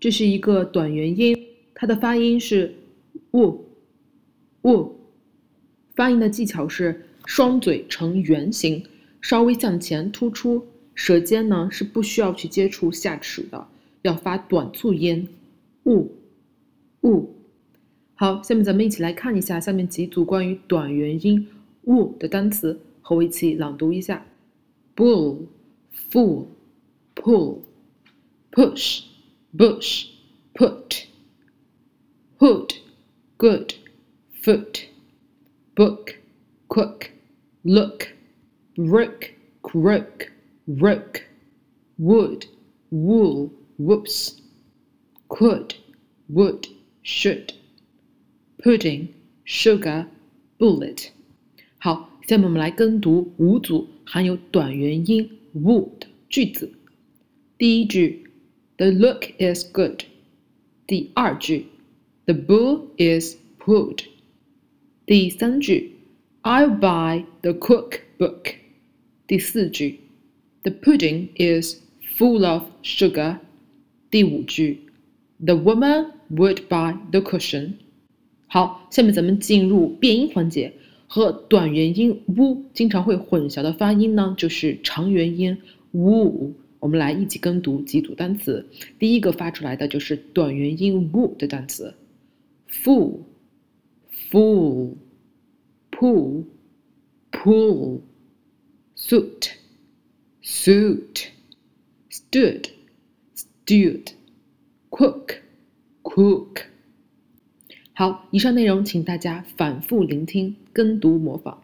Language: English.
这是一个短元音，它的发音是，wu，wu，。发音的技巧是双嘴呈圆形，稍微向前突出，舌尖呢是不需要去接触下齿的，要发短促音，wu，wu。好，下面咱们一起来看一下下面几组关于短元音 wu 的单词，和我一起朗读一下：bull、fool、pull、push。bush, put, hood, good, foot, book, cook, look, rook, croak, rook, wood, wool, whoops, could, would, should, pudding, sugar, bullet。好，下面我们来跟读五组含有短元音 w 的句子。第一句 the look is good. 第二句，The bull is pulled. 第三句，I'll buy the cookbook. 第四句，The pudding is full of sugar. 第五句，The woman would buy the cushion. 好，下面咱们进入变音环节。和短元音 w 经常会混淆的发音呢，就是长元音 w。 我们来一起跟读几组单词。第一个发出来的就是短元音 w 的单词：fool、fool、pool、pool、suit、suit、stood、stood、cook、cook。好，以上内容请大家反复聆听、跟读、模仿。